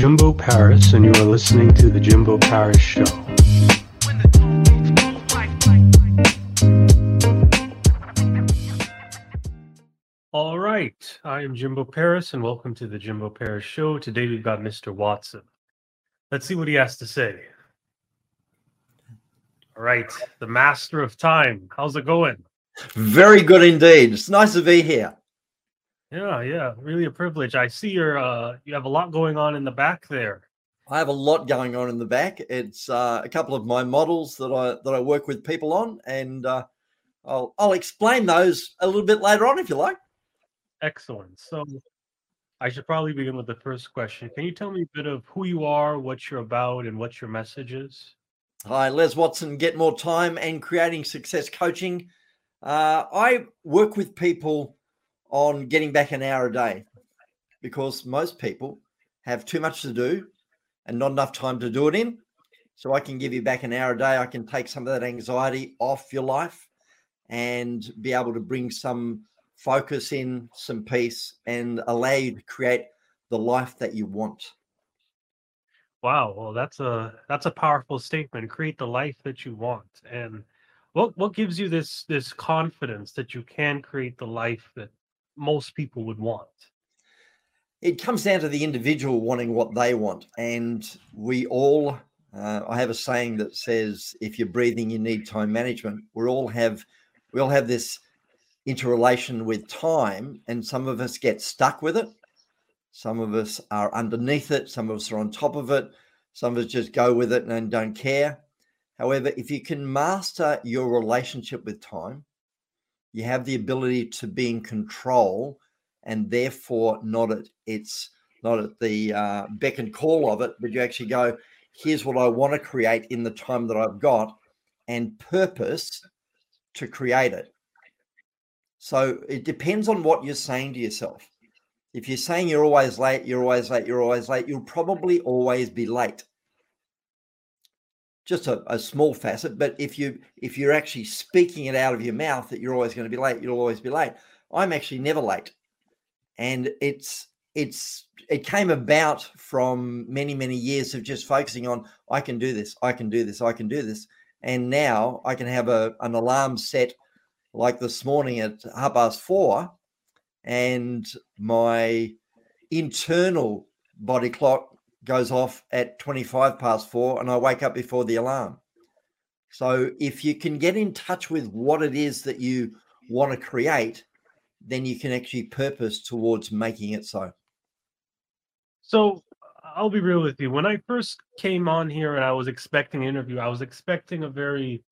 Jimbo Paris, and you are listening to The Jimbo Paris Show. All right, I am Jimbo Paris, and welcome to The Jimbo Paris Show. Today we've got Mr. Watson. Let's see what he has to say. All right, the master of time. How's it going? Very good indeed. It's nice to be here. Yeah, yeah, really a privilege. I see you're uh you have a lot going on in the back there. I have a lot going on in the back. It's uh, a couple of my models that I that I work with people on, and uh, I'll I'll explain those a little bit later on if you like. Excellent. So I should probably begin with the first question. Can you tell me a bit of who you are, what you're about, and what your message is? Hi, Les Watson. Get more time and creating success coaching. Uh, I work with people on getting back an hour a day because most people have too much to do and not enough time to do it in. So I can give you back an hour a day. I can take some of that anxiety off your life and be able to bring some focus in, some peace, and allow you to create the life that you want. Wow, well that's a that's a powerful statement. Create the life that you want. And what what gives you this this confidence that you can create the life that most people would want? It comes down to the individual wanting what they want. And we all, uh, I have a saying that says, if you're breathing, you need time management. We all have, we all have this interrelation with time, and some of us get stuck with it. Some of us are underneath it. Some of us are on top of it. Some of us just go with it and don't care. However, if you can master your relationship with time, you have the ability to be in control and therefore not at it's not at the uh, beck and call of it, but you actually go, here's what I want to create in the time that I've got and purpose to create it. So it depends on what you're saying to yourself. If you're saying you're always late, you're always late, you're always late, you'll probably always be late just a, a, small facet but if you if you're actually speaking it out of your mouth that you're always going to be late you'll always be late. I'm actually never late. And it's it's it came about from many many years of just focusing on i can do this i can do this i can do this. And now i can have a, an alarm set like this morning at half past four and my internal body clock goes off at 25 past four and I wake up before the alarm. So if you can get in touch with what it is that you want to create, then you can actually purpose towards making it so. So I'll be real with you. When I first came on here and I was expecting an interview, I was expecting a very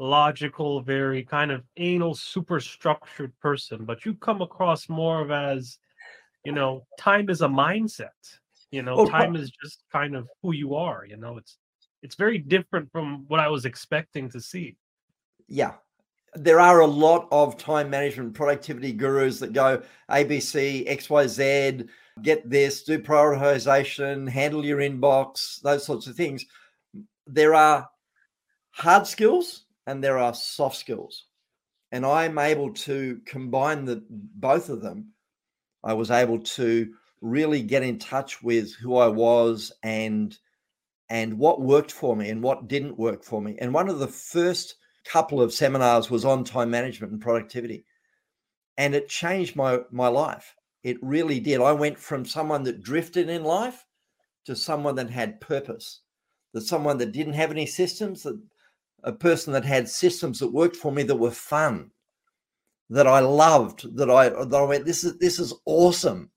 logical, very kind of anal, super structured person, but you come across more of as, you know, time is a mindset you know, oh, time is just kind of who you are. You know, it's it's very different from what I was expecting to see. Yeah, there are a lot of time management productivity gurus that go ABC, XYZ, get this, do prioritization, handle your inbox, those sorts of things. There are hard skills and there are soft skills. And I'm able to combine the both of them. I was able to really get in touch with who I was and and what worked for me and what didn't work for me. And one of the first couple of seminars was on time management and productivity. And it changed my my life. It really did. I went from someone that drifted in life to someone that had purpose. That someone that didn't have any systems, that a person that had systems that worked for me that were fun, that I loved, that I that I went, this is this is awesome.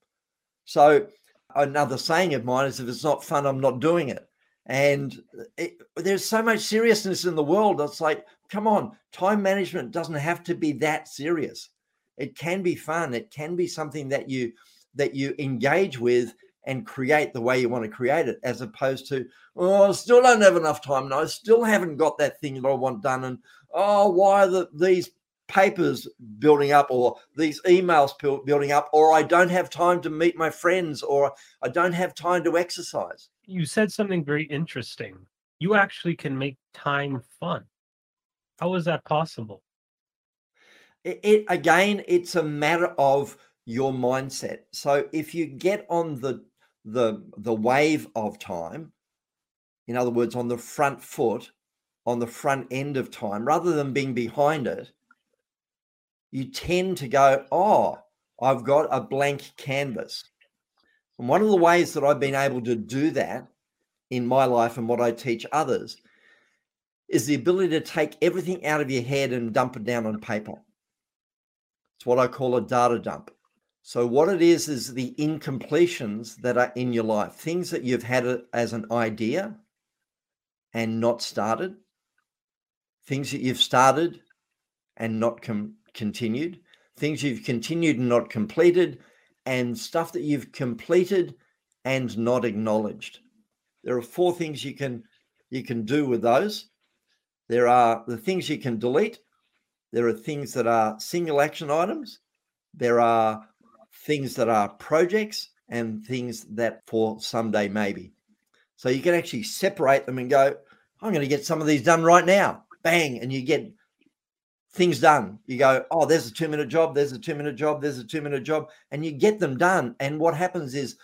So another saying of mine is if it's not fun, I'm not doing it. And it, there's so much seriousness in the world. It's like, come on, time management doesn't have to be that serious. It can be fun. It can be something that you that you engage with and create the way you want to create it, as opposed to, oh, I still don't have enough time. and I still haven't got that thing that I want done. And oh, why are the, these papers building up or these emails building up or I don't have time to meet my friends or I don't have time to exercise. You said something very interesting. You actually can make time fun. How is that possible? It, it again it's a matter of your mindset. So if you get on the the the wave of time in other words on the front foot on the front end of time rather than being behind it you tend to go oh i've got a blank canvas. And one of the ways that i've been able to do that in my life and what i teach others is the ability to take everything out of your head and dump it down on paper. It's what i call a data dump. So, what it is, is the incompletions that are in your life, things that you've had as an idea and not started, things that you've started and not com- continued, things you've continued and not completed, and stuff that you've completed and not acknowledged. There are four things you can you can do with those. There are the things you can delete. There are things that are single action items. There are things that are projects and things that for someday maybe. So you can actually separate them and go, I'm going to get some of these done right now. Bang. And you get things done. You go, oh, there's a two minute job, there's a two minute job, there's a two minute job, and you get them done. And what happens is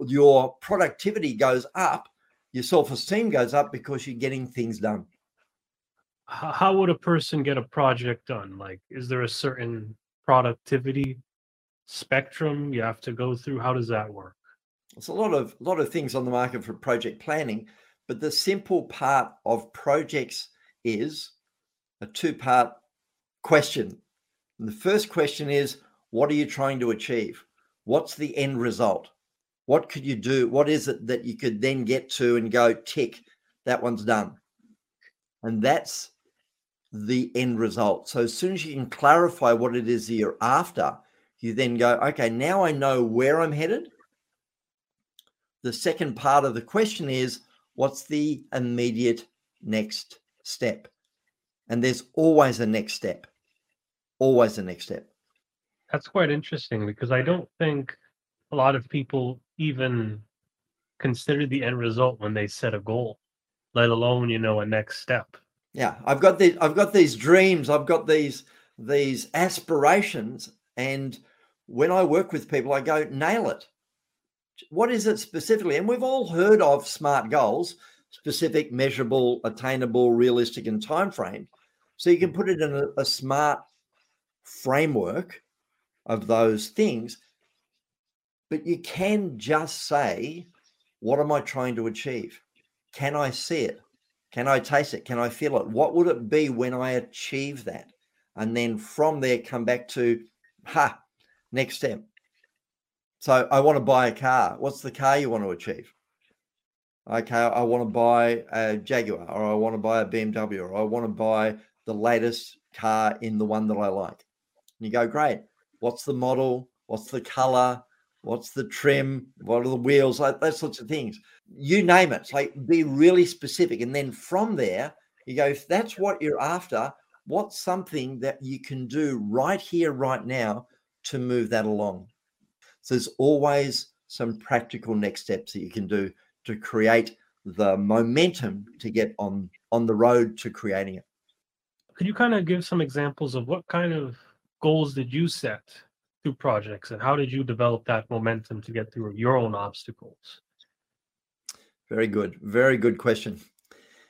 your productivity goes up, your self esteem goes up because you're getting things done. How would a person get a project done? Like, is there a certain productivity spectrum you have to go through? How does that work? There's a lot of a lot of things on the market for project planning, but the simple part of projects is a two-part question. And the first question is, what are you trying to achieve? What's the end result? What could you do? What is it that you could then get to and go tick? That one's done. And that's the end result. So as soon as you can clarify what it is that you're after, you then go, okay, now I know where I'm headed. The second part of the question is, what's the immediate next step? And there's always a next step, always a next step. That's quite interesting because I don't think a lot of people even consider the end result when they set a goal, let alone, you know, a next step. Yeah, I've got these I've got these dreams, I've got these these aspirations and when I work with people, I go, nail it. What is it specifically? And we've all heard of SMART goals, specific, measurable, attainable, realistic, and time frame. So you can hmm. put it in a, a smart framework of those things. But you can just say, what am I trying to achieve? Can I see it? Can I taste it? Can I feel it? What would it be when I achieve that? And then from there, come back to, ha, Next step. So I want to buy a car. What's the car you want to achieve? Okay, I want to buy a Jaguar or I want to buy a BMW or I want to buy the latest car in the one that I like. And you go, great. What's the model? What's the color? What's the trim? What are the wheels? Like those sorts of things. You name it. Like be really specific. And then from there, you go, if that's what you're after, what's something that you can do right here, right now to move that along. So there's always some practical next steps that you can do to create the momentum to get on on the road to creating it. Could you kind of give some examples of what kind of goals did you set through projects and how did you develop that momentum to get through your own obstacles? Very good. Very good question.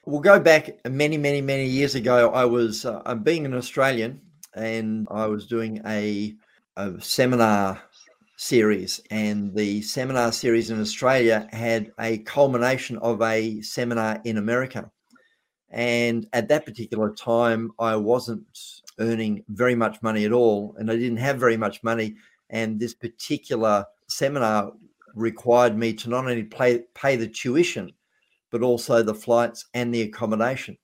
We'll go back many, many, many years ago. I was uh, being an Australian and I was doing a a seminar series, and the seminar series in Australia had a culmination of a seminar in America. And at that particular time, I wasn't earning very much money at all, and I didn't have very much money. And this particular seminar required me to not only pay, pay the tuition, but also the flights and the accommodation.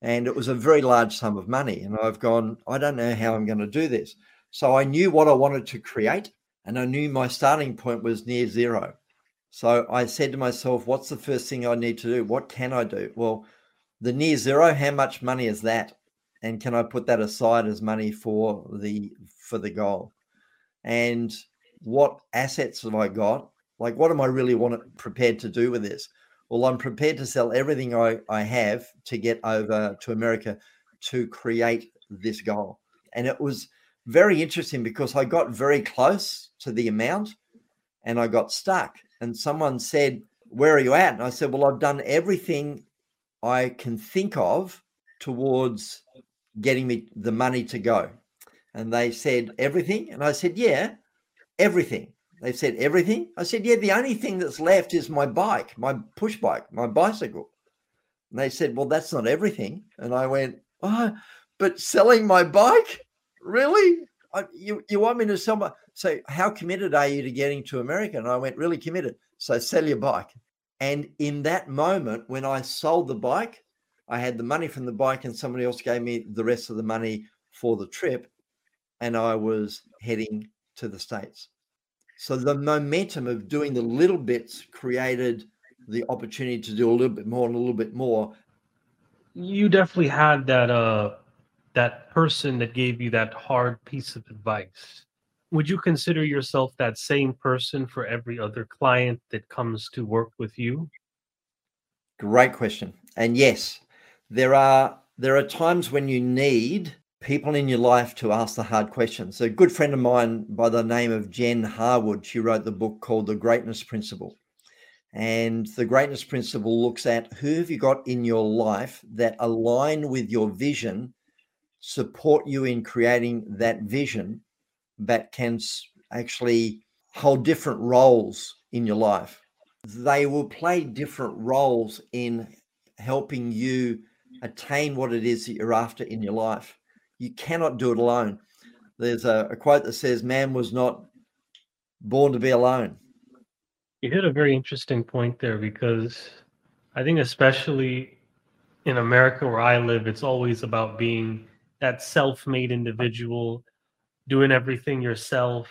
And it was a very large sum of money. And I've gone, I don't know how I'm going to do this. So I knew what I wanted to create, and I knew my starting point was near zero. So I said to myself, what's the first thing I need to do? What can I do? Well, the near zero, how much money is that? And can I put that aside as money for the for the goal? And what assets have I got? Like what am I really want prepared to do with this? Well, I'm prepared to sell everything I, I have to get over to America to create this goal. And it was very interesting because I got very close to the amount and I got stuck. and someone said, Where are you at? And I said, Well, I've done everything I can think of towards getting me the money to go. And they said, Everything? And I said, Yeah, everything. They said, Everything? I said, Yeah, the only thing that's left is my bike, my push bike, my bicycle. And they said, Well, that's not everything. And I went, Oh, but selling my bike? Really? I, you, you want me to sell my. So, how committed are you to getting to America? And I went, Really committed. So, sell your bike. And in that moment, when I sold the bike, I had the money from the bike, and somebody else gave me the rest of the money for the trip. And I was heading to the States. So the momentum of doing the little bits created the opportunity to do a little bit more and a little bit more. You definitely had that uh that person that gave you that hard piece of advice. Would you consider yourself that same person for every other client that comes to work with you? Great question. And yes, there are there are times when you need people in your life to ask the hard questions. A good friend of mine by the name of Jen Harwood, she wrote the book called The Greatness Principle. And the greatness principle looks at who have you got in your life that align with your vision, support you in creating that vision, but can actually hold different roles in your life. They will play different roles in helping you attain what it is that you're after in your life. You cannot do it alone. There's a, a quote that says, Man was not born to be alone. You hit a very interesting point there because I think, especially in America where I live, it's always about being that self made individual, doing everything yourself.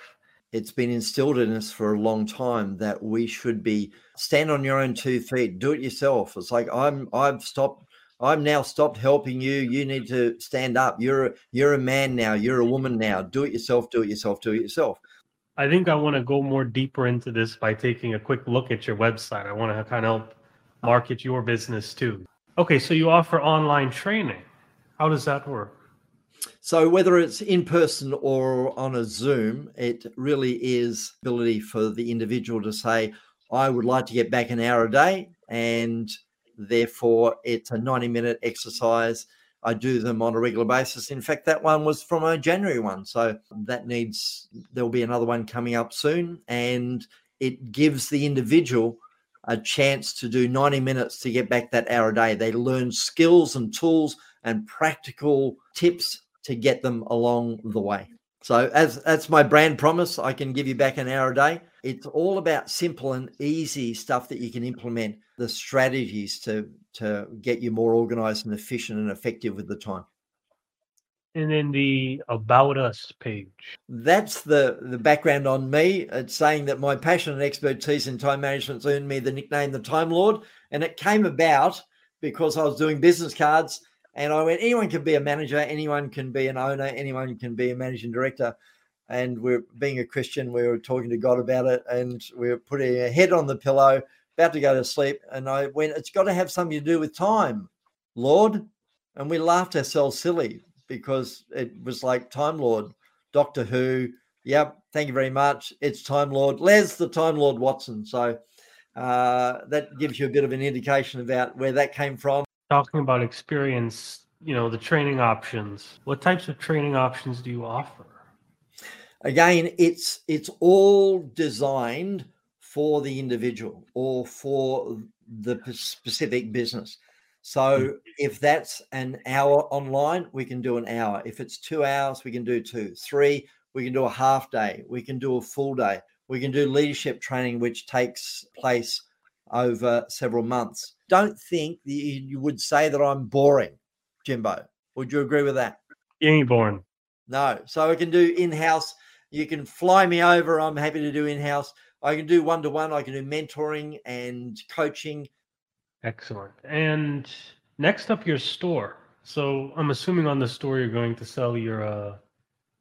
It's been instilled in us for a long time that we should be stand on your own two feet, do it yourself. It's like I'm I've stopped I'm now stopped helping you. You need to stand up. You're a, you're a man now. You're a woman now. Do it yourself. Do it yourself. Do it yourself. I think I want to go more deeper into this by taking a quick look at your website. I want to kind of help market your business too. Okay, so you offer online training. How does that work? So whether it's in person or on a Zoom, it really is ability for the individual to say, I would like to get back an hour a day and Therefore, it's a 90 minute exercise. I do them on a regular basis. In fact, that one was from a January one. So that needs, there'll be another one coming up soon. And it gives the individual a chance to do 90 minutes to get back that hour a day. They learn skills and tools and practical tips to get them along the way. So as that's my brand promise, I can give you back an hour a day. It's all about simple and easy stuff that you can implement, the strategies to to get you more organized and efficient and effective with the time. And then the about us page. That's the the background on me. It's saying that my passion and expertise in time management earned me the nickname the Time Lord, and it came about because I was doing business cards and I went, anyone can be a manager, anyone can be an owner, anyone can be a managing director. And we're being a Christian, we were talking to God about it, and we were putting a head on the pillow, about to go to sleep. And I went, it's got to have something to do with time, Lord. And we laughed ourselves silly because it was like Time Lord, Doctor Who. Yep, thank you very much. It's Time Lord. Les, the Time Lord Watson. So uh, that gives you a bit of an indication about where that came from talking about experience, you know, the training options. What types of training options do you offer? Again, it's it's all designed for the individual or for the specific business. So hmm. if that's an hour online, we can do an hour. If it's two hours, we can do two. Three, we can do a half day. We can do a full day. We can do leadership training, which takes place over several months. Don't think you would say that I'm boring, Jimbo. Would you agree with that? You ain't boring. No. So I can do in house. You can fly me over. I'm happy to do in house. I can do one to one. I can do mentoring and coaching. Excellent. And next up, your store. So I'm assuming on the store you're going to sell your uh,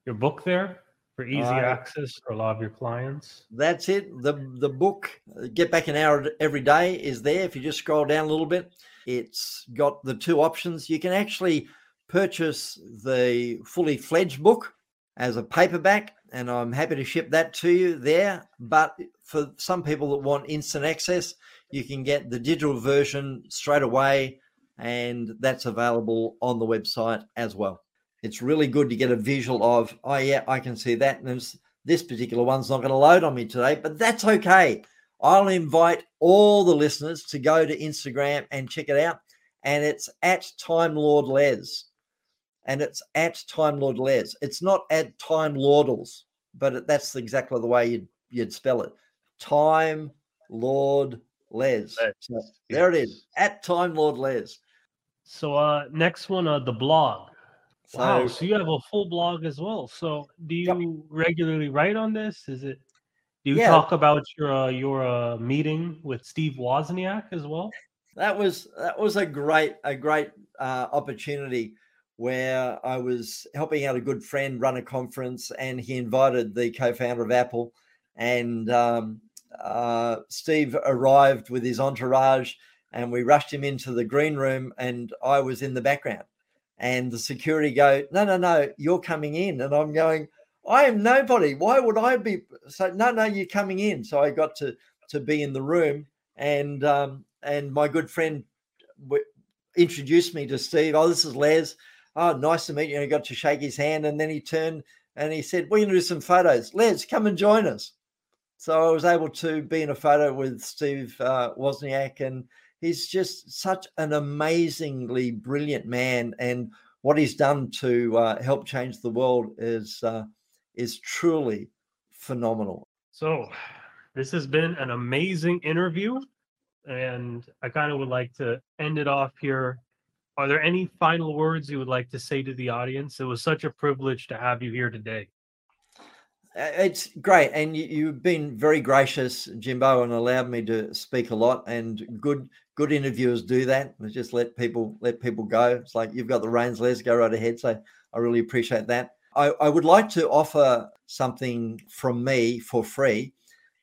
your book there for easy uh, access for a lot of your clients. That's it. The the book uh, Get Back an Hour every day is there. If you just scroll down a little bit, it's got the two options. You can actually purchase the fully fledged book as a paperback and I'm happy to ship that to you there. But for some people that want instant access, you can get the digital version straight away, and that's available on the website as well. It's really good to get a visual of, oh, yeah, I can see that. And this particular one's not going to load on me today, but that's okay. I'll invite all the listeners to go to Instagram and check it out. And it's at Time Lord Les. And it's at Time Lord Les. It's not at Time Lordles, but that's exactly the way you'd, you'd spell it. Time Lord Les. So there it is at Time Lord Les. So uh next one, uh the blog. So, wow, so you have a full blog as well. So do you yep. regularly write on this? Is it do you yeah. talk about your uh, your uh, meeting with Steve Wozniak as well? That was that was a great a great uh, opportunity where I was helping out a good friend run a conference, and he invited the co-founder of Apple, and um, uh, Steve arrived with his entourage, and we rushed him into the green room, and I was in the background, and the security go, no, no, no, you're coming in, and I'm going, I am nobody. Why would I be? So no, no, you're coming in. So I got to to be in the room, and um, and my good friend w- introduced me to Steve. Oh, this is Les. Oh, nice to meet you. And I got to shake his hand, and then he turned and he said, "We're going to do some photos. Les, come and join us." So I was able to be in a photo with Steve uh, Wozniak, and he's just such an amazingly brilliant man. And what he's done to uh, help change the world is uh, is truly phenomenal. So, this has been an amazing interview, and I kind of would like to end it off here. Are there any final words you would like to say to the audience? It was such a privilege to have you here today. Uh, it's great, and you, have been very gracious, Jimbo, and allowed me to speak a lot. And good, good interviewers do that. Just let people let people go. It's like you've got the reins, Les, go right ahead. So I really appreciate that. I, I would like to offer something from me for free.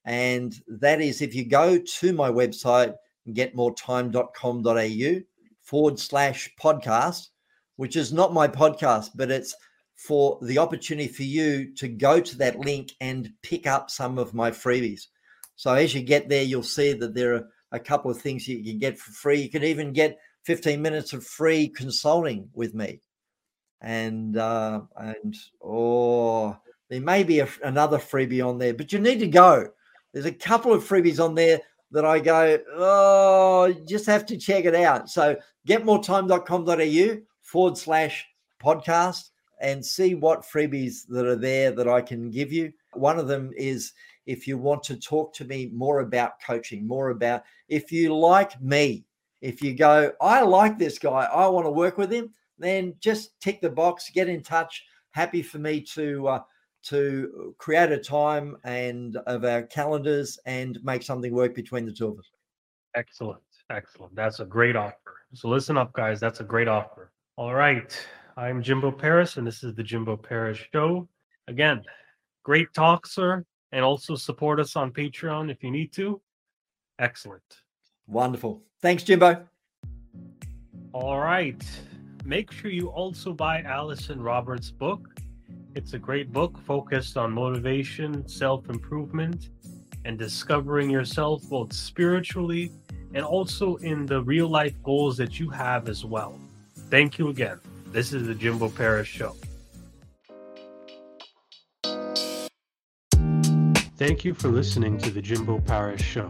And that is if you go to my website, getmoretime.com.au forward slash podcast, which is not my podcast, but it's for the opportunity for you to go to that link and pick up some of my freebies. So as you get there, you'll see that there are a couple of things you can get for free. You can even get 15 minutes of free consulting with me and uh, and oh, there may be a, another freebie on there, but you need to go. There's a couple of freebies on there that I go, oh, you just have to check it out. So getmoretime.com.au forward slash podcast and see what freebies that are there that I can give you. One of them is if you want to talk to me more about coaching, more about if you like me, if you go, I like this guy, I want to work with him then just tick the box, get in touch. Happy for me to uh, to create a time and of our calendars and make something work between the two of us. Excellent, excellent. That's a great offer. So listen up, guys. That's a great offer. All right, I'm Jimbo Paris, and this is the Jimbo Paris Show. Again, great talk, sir, and also support us on Patreon if you need to. Excellent. Wonderful. Thanks, Jimbo. All right make sure you also buy Allyson Roberts' book. It's a great book focused on motivation, self improvement, and discovering yourself both spiritually and also in the real life goals that you have as well. Thank you again. This is the Jimbo Paris Show. Thank you for listening to the Jimbo Paris Show.